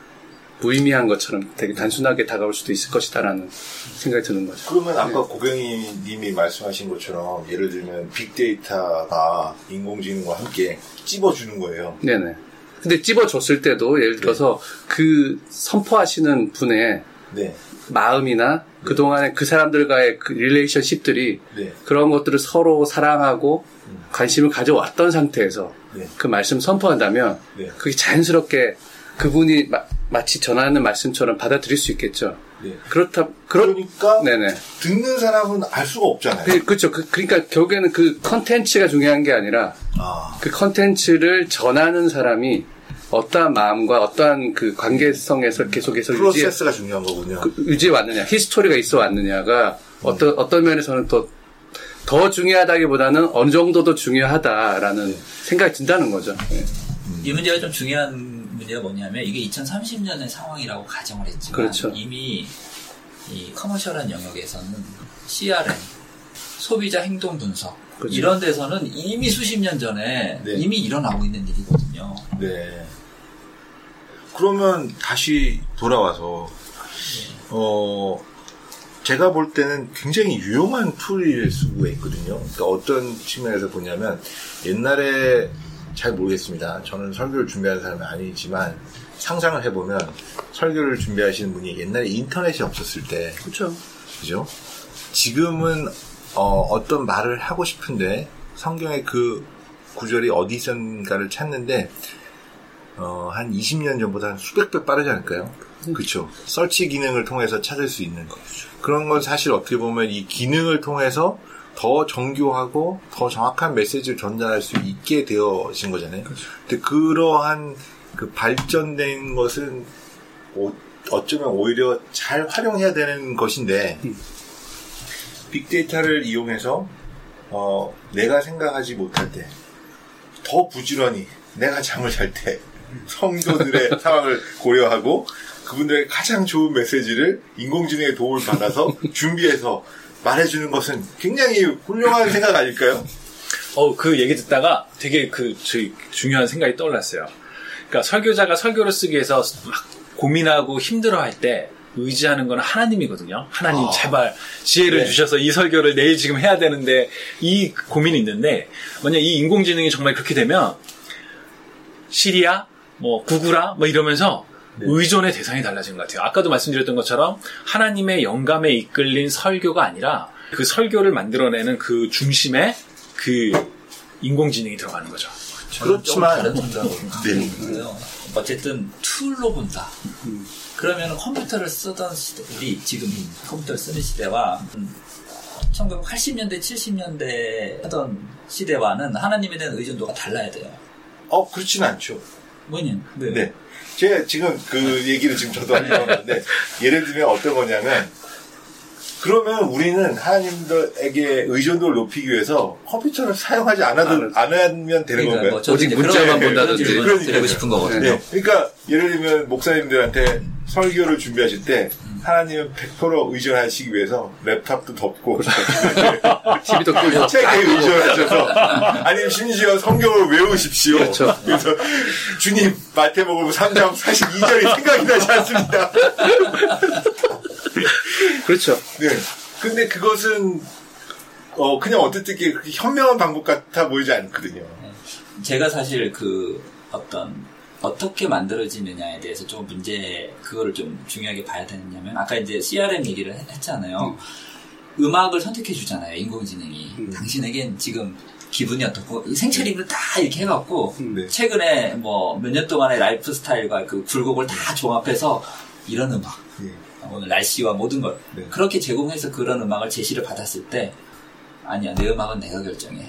무의미한 것처럼 되게 단순하게 다가올 수도 있을 것이다라는 생각이 드는 거죠. 그러면 아까 고경희님이 말씀하신 것처럼 예를 들면 빅데이터가 인공지능과 함께 찝어주는 거예요. 네네. 근데 찝어줬을 때도 예를 들어서 그 선포하시는 분의 네. 마음이나 그동안에 그 사람들과의 그 릴레이션십들이 네. 그런 것들을 서로 사랑하고 관심을 가져왔던 상태에서 네. 그 말씀 선포한다면 네. 그게 자연스럽게 그분이 마, 치 전하는 말씀처럼 받아들일 수 있겠죠. 네. 그렇다, 그렇, 그러니까 네네. 듣는 사람은 알 수가 없잖아요. 그, 그렇죠. 그, 러니까 결국에는 그 컨텐츠가 중요한 게 아니라 아, 그 컨텐츠를 전하는 사람이 어떠한 마음과 어떠한 그 관계성에서 계속해서 유지, 프로세스가 중요한 거군요. 그 유지해 왔느냐, history가 있어 왔느냐가 어떤, 어떤 면에서는 또더 중요하다기보다는 어느 정도도 중요하다라는 생각이 든다는 거죠. 예. 이 문제가 좀 중요한 문제가 뭐냐면 이게 2030년의 상황이라고 가정을 했지만 그렇죠. 이미 이 커머셜한 영역에서는 CRM 소비자 행동 분석 그렇죠. 이런 데서는 이미 수십 년 전에 네. 이미 일어나고 있는 일이거든요. 네. 그러면 다시 돌아와서 어 제가 볼 때는 굉장히 유용한 툴일 수가 있거든요. 그러니까 어떤 측면에서 보냐면 옛날에 잘 모르겠습니다. 저는 설교를 준비하는 사람이 아니지만 상상을 해보면 설교를 준비하시는 분이 옛날에 인터넷이 없었을 때 그렇죠. 그죠? 지금은 어, 떤 말을 하고 싶은데 성경의 그 구절이 어디 있었는가를 찾는데 어, 한 20년 전보다 한 수백 배 빠르지 않을까요? 그렇죠. 설치 기능을 통해서 찾을 수 있는 그런 건 사실 어떻게 보면 이 기능을 통해서 더 정교하고 더 정확한 메시지를 전달할 수 있게 되어진 거잖아요. 근데 그러한 그 발전된 것은 오- 어쩌면 오히려 잘 활용해야 되는 것인데 빅데이터를 이용해서 어, 내가 생각하지 못할 때 더 부지런히 내가 잠을 잘 때 성도들의 상황을 고려하고 그분들의 가장 좋은 메시지를 인공지능의 도움을 받아서 준비해서 말해주는 것은 굉장히 훌륭한 생각 아닐까요? 어, 그 얘기 듣다가 되게 그, 저, 중요한 생각이 떠올랐어요. 그러니까 설교자가 설교를 쓰기 위해서 막 고민하고 힘들어 할 때 의지하는 건 하나님이거든요. 하나님 아. 제발 지혜를 네. 주셔서 이 설교를 내일 지금 해야 되는데 이 고민이 있는데 만약 이 인공지능이 정말 그렇게 되면 시리아, 뭐 구구라 뭐 이러면서 의존의 대상이 달라지는 것 같아요. 아까도 말씀드렸던 것처럼 하나님의 영감에 이끌린 설교가 아니라 그 설교를 만들어내는 그 중심에 그 인공지능이 들어가는 거죠. 그렇지만- 다른 생각을 네. 하는데요. 어쨌든 tool로 본다. 그러면 컴퓨터를 쓰던 시대, 우리 지금 컴퓨터를 쓰는 시대와 1980년대, 70년대 하던 시대와는 하나님에 대한 의존도가 달라야 돼요. 어, 그렇진 않죠. 뭐냐? 네. 네. 제가 지금 그 얘기를 지금 저도 하려고 하는데, 예를 들면 어떤 거냐면, 그러면 우리는 하나님들에게 의존도를 높이기 위해서 컴퓨터를 사용하지 않아도, 안 하면 되는 그러니까 건가요? 뭐 오직 문자만 본다든지. 드리고 싶은 거거든요. 네. 그러니까 예를 들면 목사님들한테 설교를 준비하실 때 하나님은 100% 의존하시기 위해서 랩탑도 덮고 TV도 끄고 책에 의존하셔서 아니면 심지어 성경을 외우십시오. 그렇죠. 그래서 주님 마태복음 3장 42절이 생각이 나지 않습니다. 그렇죠. 네. 근데 그것은 어 그냥 그렇게 현명한 방법 같아 보이지 않거든요. 제가 사실 그 어떤 어떻게 만들어지느냐에 대해서 좀 문제 그거를 좀 중요하게 봐야 되느냐면 아까 이제 CRM 얘기를 했- 했잖아요. 음. 악을 선택해 주잖아요. 인공지능이 당신에겐 지금 기분이 어떻고 이 생체링을 다 이렇게 해갖고 네. 최근에 뭐 몇 년 동안의 라이프 스타일과 그 굴곡을 다 종합해서 이런 음악 예. 오늘 날씨와 모든 걸 네. 그렇게 제공해서 그런 음악을 제시를 받았을 때 아니야 내 음악은 내가 결정해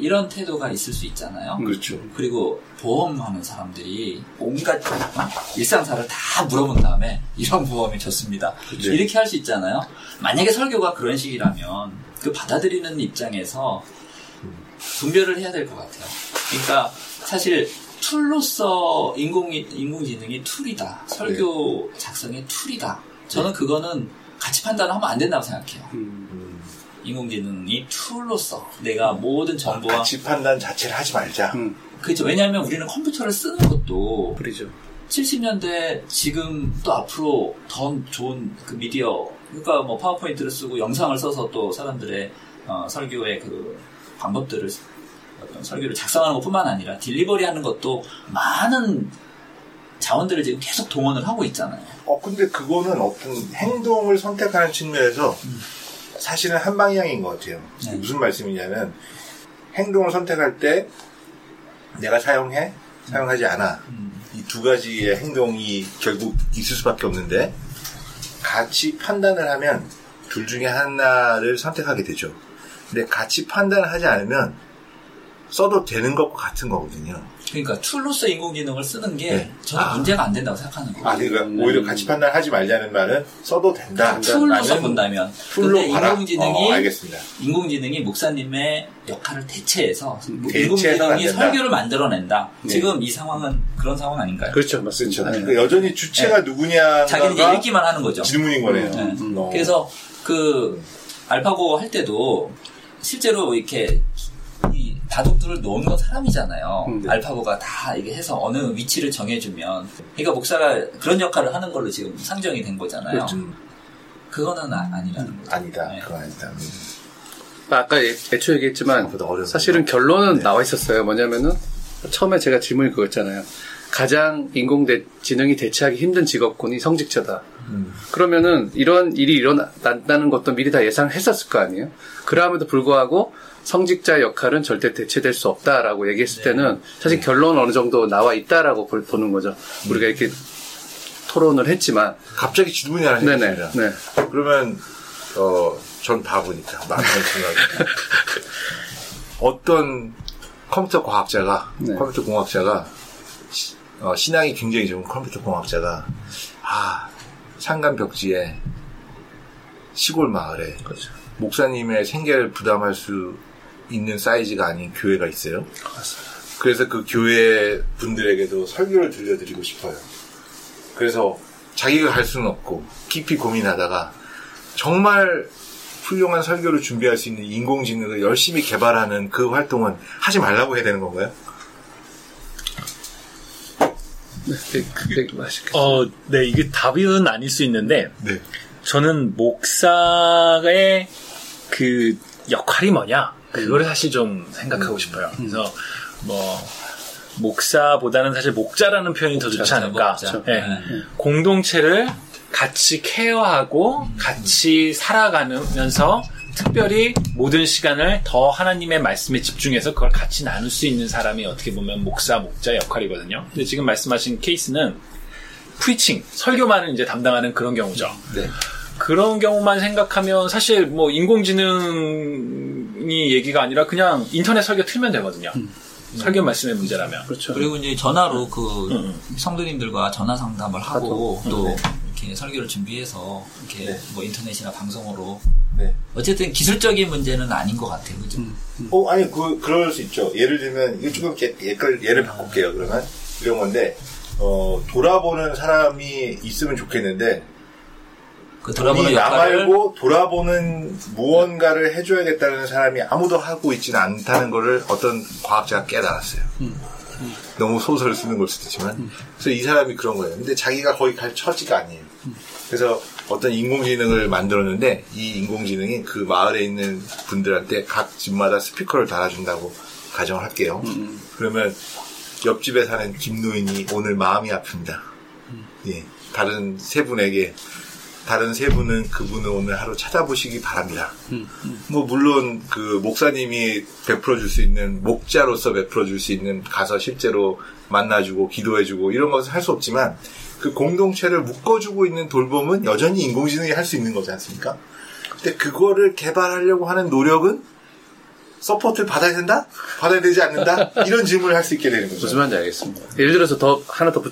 이런 태도가 있을 수 있잖아요. 그렇죠. 그리고 보험하는 사람들이 온갖 어? 일상사를 다 물어본 다음에 이런 보험이 좋습니다. 그렇죠. 이렇게 할 수 있잖아요. 만약에 설교가 그런 식이라면 그 받아들이는 입장에서 분별을 해야 될 것 같아요. 그러니까 사실 tool로서 인공 인공지능이 tool이다. 설교 네. 작성의 tool이다. 저는 그거는 가치 판단을 하면 안 된다고 생각해요. 음. 인공지능이 tool로서 내가 모든 정보와 가치 판단 자체를 하지 말자. 음, 그렇죠. 왜냐하면 우리는 컴퓨터를 쓰는 것도 그러죠. 70년대 지금 또 앞으로 더 좋은 그 미디어 그러니까 뭐 파워포인트를 쓰고 영상을 써서 또 사람들의 어, 설교의 그 방법들을 어떤 설교를 작성하는 것뿐만 아니라 딜리버리하는 것도 많은 자원들을 지금 계속 동원을 하고 있잖아요. 어, 근데 그거는 어떤 행동을 선택하는 측면에서 사실은 한 방향인 것 같아요. 네. 무슨 말씀이냐면 행동을 선택할 때 내가 사용해, 사용하지 않아. 음. 이두 가지의 행동이 결국 있을 수밖에 없는데 가치 판단을 하면 둘 중에 하나를 선택하게 되죠. 근데 가치 판단을 하지 않으면 써도 되는 것과 같은 거거든요. 그러니까 tool로서 인공지능을 쓰는 게 네. 저는 아. 문제가 안 된다고 생각하는 거예요. 아, 그러니까 오히려 가치 판단하지 말자는 말은 써도 된다. tool로서 라는 본다면 tool로. 인공지능이 어, 알겠습니다. 인공지능이 목사님의 역할을 대체해서 인공지능이. 설교를 만들어낸다. 네. 지금 이 상황은 그런 상황 아닌가요? 그렇죠. 맞습니다. 그렇죠. 네. 그러니까 여전히 주체가 누구냐가 자기는 이제 읽기만 하는 거죠. 질문인 거네요. 네. 음, 어. 그래서 그 알파고 할 때도 실제로 이렇게 이 바둑들을 놓은 건 사람이잖아요. 음, 네. 알파고가 다 이게 해서 어느 위치를 정해주면 그러니까 목사가 그런 역할을 하는 걸로 지금 상정이 된 거잖아요. 그렇죠. 그거는 아, 아니라는 거죠. 아니다. 네. 그건 아니다. 음. 아까 애- 애초에 얘기했지만 사실은 거. 결론은 네. 나와 있었어요. 뭐냐면은 처음에 제가 질문이 그거였잖아요. 가장 인공지능이 대체하기 힘든 직업군이 성직자다. 음. 그러면은 이런 일이 일어난다는 것도 미리 다 예상했었을 거 아니에요? 그럼에도 불구하고 성직자 역할은 절대 대체될 수 없다라고 얘기했을 네. 때는 사실 결론은 어느 정도 나와 있다라고 볼- 보는 거죠. 우리가 이렇게 토론을 했지만. 갑자기 질문이 하나. 생겼습니다. 네. 그러면 어, 전 바보니까 막상 생각. 어떤 컴퓨터 과학자가 네. 컴퓨터 공학자가 시- 어, 신앙이 굉장히 좋은 컴퓨터 공학자가 아 산간 벽지에 시골 마을에 그렇죠. 목사님의 생계를 부담할 수 있는 사이즈가 아닌 교회가 있어요. 그래서 그 교회 분들에게도 설교를 들려드리고 싶어요. 그래서 자기가 갈 수는 없고 깊이 고민하다가 정말 훌륭한 설교를 준비할 수 있는 인공지능을 열심히 개발하는 그 활동은 하지 말라고 해야 되는 건가요? 네, 그게 맛있겠어요. 어, 네, 이게 답은 아닐 수 있는데, 네. 저는 목사의 그 역할이 뭐냐? 그거를 사실 좀 생각하고 싶어요. 그래서 뭐, 목사보다는 사실 목자라는 표현이 더 좋지 않을까. 목자. 네. 네. 공동체를 같이 케어하고 같이 살아가면서 특별히 모든 시간을 더 하나님의 말씀에 집중해서 그걸 같이 나눌 수 있는 사람이 어떻게 보면 목사, 목자 역할이거든요. 근데 지금 말씀하신 케이스는 프리칭, 설교만을 이제 담당하는 그런 경우죠. 네. 그런 경우만 생각하면 사실 뭐 인공지능 이 얘기가 아니라 그냥 인터넷 설교 틀면 되거든요. 설교 말씀의 문제라면. 그렇죠. 그리고 이제 전화로 그 음, 성도님들과 전화 상담을 하고. 또 네. 이렇게 설교를 준비해서 이렇게 네. 뭐 인터넷이나 방송으로 네. 어쨌든 기술적인 문제는 아닌 것 같아요, 그죠? 어, 아니, 그, 그럴 수 있죠. 예를 들면, 이거 조금 예, 예를, 예를 바꿀게요, 그러면. 이런 건데, 어, 돌아보는 사람이 있으면 좋겠는데, 그 돌아보는 나 말고 돌아보는 무언가를 해줘야겠다는 사람이 아무도 하고 있지는 않다는 거를 어떤 과학자가 깨달았어요. 너무 소설을 쓰는 걸 수도 있지만. 그래서 이 사람이 그런 거예요. 근데 자기가 거기 갈 처지가 아니에요. 그래서 어떤 인공지능을 만들었는데 이 인공지능이 그 마을에 있는 분들한테 각 집마다 스피커를 달아준다고 가정을 할게요. 그러면 옆집에 사는 김노인이 오늘 마음이 아픕니다. 예, 다른 세 분에게 다른 세 분은 그분을 오늘 하루 찾아보시기 바랍니다. 뭐 물론 그 목사님이 베풀어 줄 수 있는 목자로서 베풀어 줄 수 있는 가서 실제로 만나주고 기도해주고 이런 것은 할 수 없지만 그 공동체를 묶어주고 있는 돌봄은 여전히 인공지능이 할 수 있는 거지 않습니까? 근데 그거를 개발하려고 하는 노력은 support를 받아야 된다? 받아야 되지 않는다? 이런 질문을 할 수 있게 되는 거죠. 무슨 말인지 알겠습니다. 예를 들어서 더 하나 더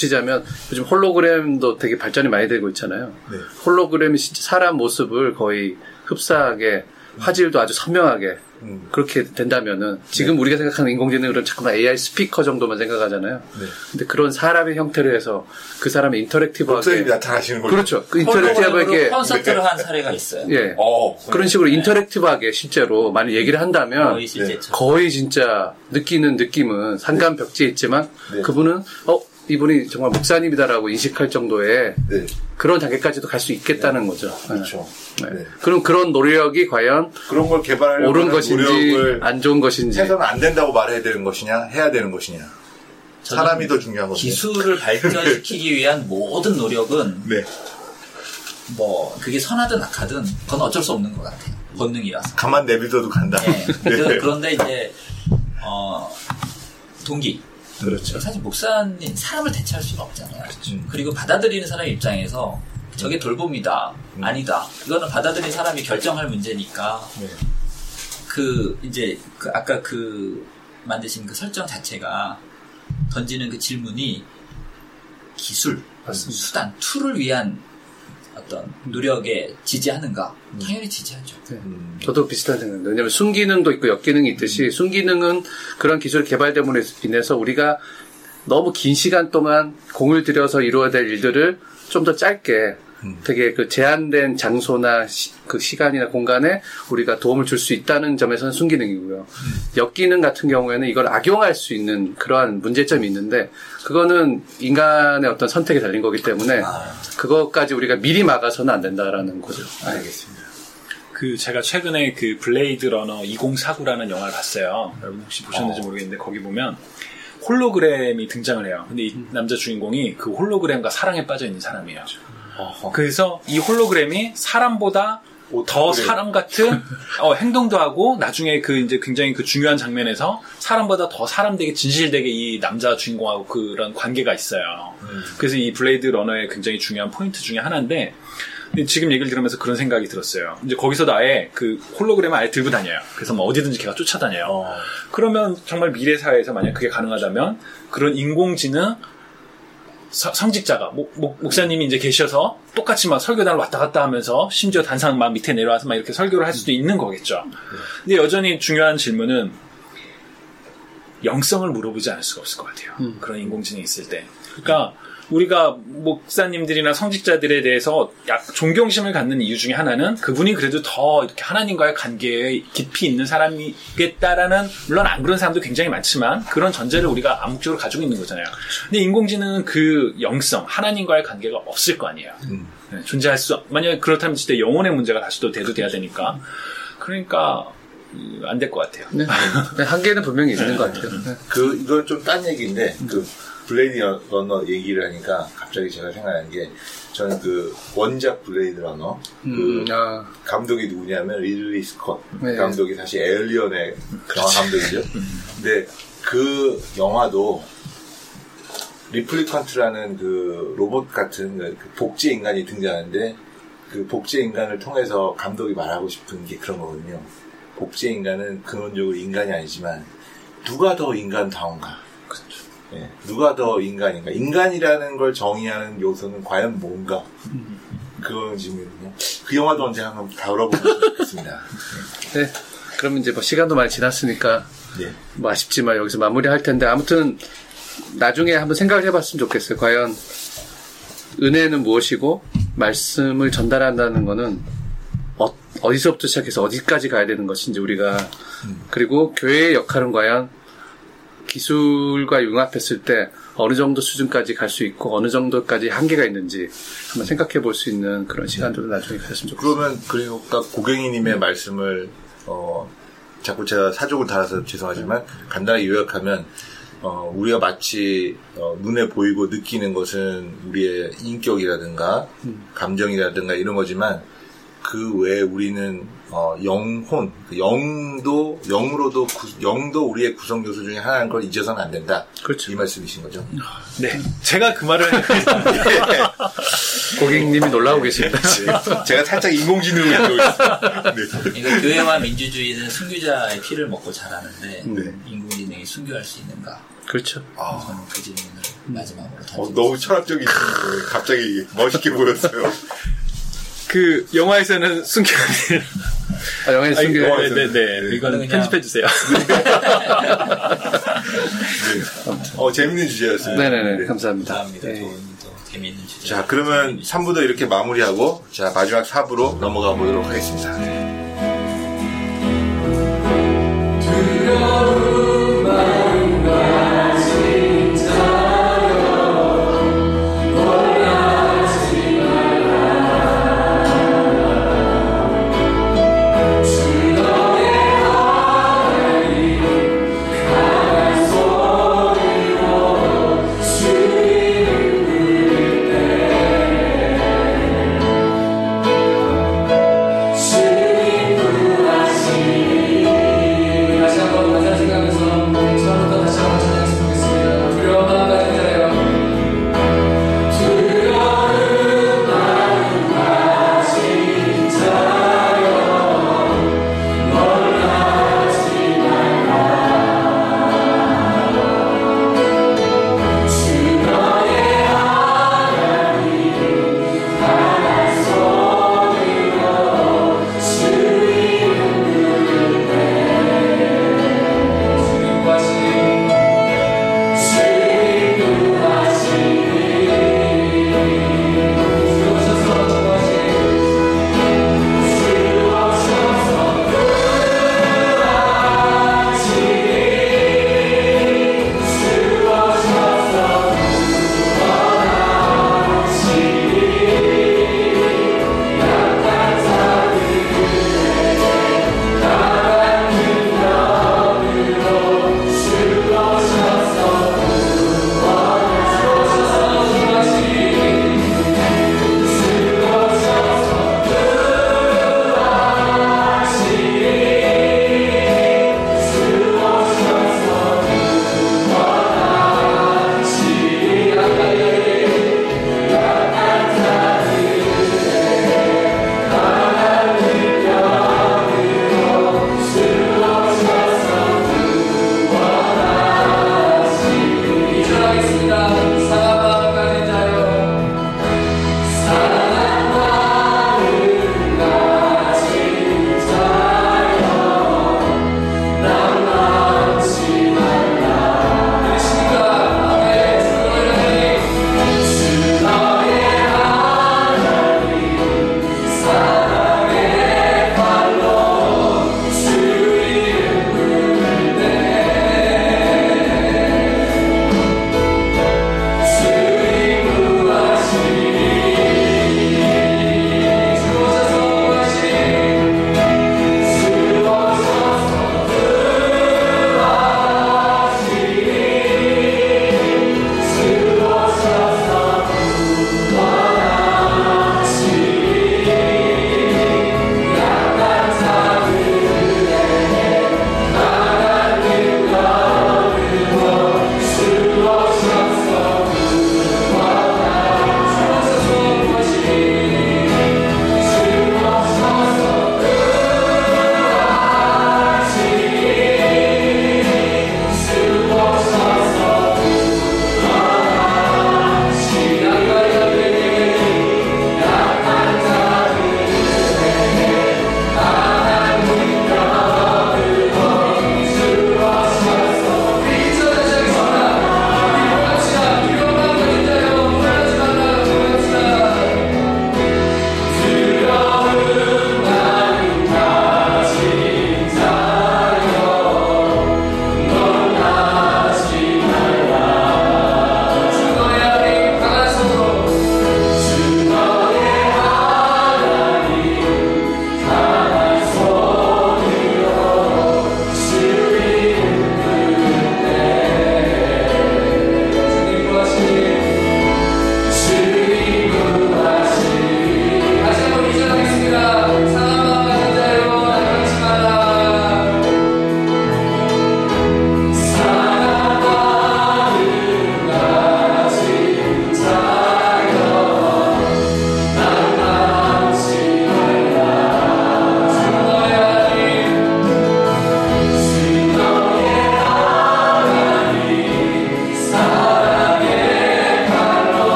붙- 붙이자면 요즘 홀로그램도 되게 발전이 많이 되고 있잖아요. 네. 홀로그램이 진짜 사람 모습을 거의 흡사하게 화질도 아주 선명하게 음. 그렇게 된다면은 지금 우리가 생각하는 인공지능은 잠깐만 AI 스피커 정도만 생각하잖아요. 네. 근데 그런 사람의 형태를 해서 그 사람의 인터랙티브하게 나타나시는 거죠. 그렇죠. 그 인터랙티브하게 콘서트를 한 사례가 있어요. 예 어, 그런 식으로 인터랙티브하게 실제로 많이 얘기를 한다면 거의 실제처럼. 거의 진짜 느끼는 느낌은 상관벽지에 있지만 네. 그분은 어 이분이 정말 목사님이다라고 인식할 정도의 네. 그런 단계까지도 갈 수 있겠다는 거죠. 그렇죠. 네. 네. 그럼 그런 노력이 과연 그런 걸 개발하려고 옳은 하는 것인지 안 좋은 것인지 해서는 안 된다고 말해야 되는 것이냐, 해야 되는 것이냐. 사람이 더 중요한 거죠. 기술을 발전시키기 위한 모든 노력은 네. 뭐 그게 선하든 악하든 그건 어쩔 수 없는 것 같아요. 본능이라서. 가만 내비둬도 간다. 예. 네. 그- 그런데 이제 어, 동기. 그렇죠. 사실 목사님 사람을 대체할 수가 없잖아요. 음. 그리고 받아들이는 사람 입장에서 저게 돌봄이다, 음. 아니다. 이거는 받아들인 사람이 결정할 문제니까 네. 그 이제 그 아까 그 만드신 그 설정 자체가 던지는 그 질문이 기술, 수단, tool을 위한 어떤 노력에 지지하는가? 당연히 지지하죠. 음. 저도 비슷한 생각입니다. 왜냐하면 순기능도 있고 역기능이 있듯이 순기능은 그런 기술 개발 때문에 인해서 우리가 너무 긴 시간 동안 공을 들여서 이루어야 될 일들을 좀 더 짧게 되게 그 제한된 장소나 시, 그 시간이나 공간에 우리가 도움을 줄 수 있다는 점에서는 순기능이고요. 역기능 같은 경우에는 이걸 악용할 수 있는 그러한 문제점이 있는데 그거는 인간의 어떤 선택에 달린 거기 때문에 그것까지 우리가 미리 막아서는 안 된다라는 거죠. 알겠습니다. 그 제가 최근에 그 블레이드 러너 2049라는 영화를 봤어요. 여러분 혹시 보셨는지 어. 모르겠는데 거기 보면 홀로그램이 등장을 해요. 근데 이 남자 주인공이 그 홀로그램과 사랑에 빠져 있는 사람이에요. 그래서 이 홀로그램이 사람보다 더 홀로그램. 사람 같은 어, 행동도 하고 나중에 그 이제 굉장히 그 중요한 장면에서 사람보다 더 사람 되게 진실되게 이 남자 주인공하고 그런 관계가 있어요. 그래서 이 블레이드 러너의 굉장히 중요한 포인트 중에 하나인데 지금 얘기를 들으면서 그런 생각이 들었어요. 이제 거기서도 아예 그 홀로그램을 아예 들고 다녀요. 그래서 뭐 어디든지 걔가 쫓아다녀요. 어. 그러면 정말 미래 사회에서 만약 그게 가능하다면 그런 인공지능 서- 성직자가 목, 목- 목 사님이 이제 계셔서 똑같이 막 설교단을 왔다 갔다 하면서 심지어 단상 막 밑에 내려와서 막 이렇게 설교를 할 수도 있는 거겠죠. 근데 여전히 중요한 질문은 영성을 물어보지 않을 수가 없을 것 같아요. 그런 인공지능이 있을 때. 그러니까 우리가 목사님들이나 성직자들에 대해서 약 존경심을 갖는 이유 중에 하나는 그분이 그래도 더 이렇게 하나님과의 관계에 깊이 있는 사람이겠다라는 물론 안 그런 사람도 굉장히 많지만 그런 전제를 우리가 암묵적으로 가지고 있는 거잖아요. 근데 인공지능은 그 영성, 하나님과의 관계가 없을 거 아니에요. 네, 존재할 수 만약에 그렇다면 진짜 영혼의 문제가 다시 또 대두돼야 되니까 그러니까 안 될 것 같아요. 네. 네, 한계는 분명히 있는 것 같아요. 네. 그 이건 좀 딴 얘기인데 그 블레이드 러너 얘기를 하니까 갑자기 제가 생각나는 게 저는 그 원작 블레이드 러너 음, 그 아, 감독이 누구냐면 리들리 스콧 네. 감독이 사실 에얼리언의 영화 감독이죠. 근데 그 영화도 replicant라는 그 로봇 같은 그 복제 인간이 등장하는데 그 복제 인간을 통해서 감독이 말하고 싶은 게 그런 거거든요. 복제 인간은 근원적으로 인간이 아니지만 누가 더 인간다운가? 예, 누가 더 인간인가? 인간이라는 걸 정의하는 요소는 과연 뭔가? 그건 질문이거든요. 그 영화도 언제 한번 다뤄보면 좋겠습니다. 네. 그러면 이제 뭐 시간도 많이 지났으니까 네. 뭐 아쉽지만 여기서 마무리할 텐데 아무튼 나중에 한번 생각을 해봤으면 좋겠어요. 과연 은혜는 무엇이고 말씀을 전달한다는 거는 어, 어디서부터 시작해서 어디까지 가야 되는 것인지 우리가 그리고 교회의 역할은 과연 기술과 융합했을 때 어느 정도 수준까지 갈 수 있고 어느 정도까지 한계가 있는지 한번 생각해 볼 수 있는 그런 시간들을 나중에 가졌으면 좋겠습니다. 그러면 그리고 아까 고갱이님의 말씀을 어 자꾸 제가 사족을 달아서 죄송하지만 간단하게 요약하면 어 우리가 마치 어, 눈에 보이고 느끼는 것은 우리의 인격이라든가 감정이라든가 이런 거지만 그 외에 우리는 어, 영혼, 그 영도 영으로도 구- 영도 우리의 구성 요소 중에 하나인 걸 잊어서는 안 된다. 그렇죠. 이 말씀이신 거죠. 네. 제가 그 말을 고객님이 놀라고 계십니다. 제가 살짝 인공지능을 배우고 있습니다. 네. 이거 교회와 민주주의는 순교자의 피를 먹고 자라는데 네. 인공지능이 순교할 수 있는가? 그렇죠. 저는 그 질문을 마지막으로 어, 던지고 너무 철학적인 갑자기 멋있게 보였어요. 그 영화에서는 숨겨야 아, 영화에 숨겨야 돼요. 네, 네, 네. 이건 편집해 주세요. 네. 어, 재밌는 주제였습니다. 네네네. 네. 감사합니다. 감사합니다. 네. 좋은, 재밌는 주제. 자, 그러면 3부도 이렇게 마무리하고, 자, 마지막 4부로 넘어가 보도록 하겠습니다.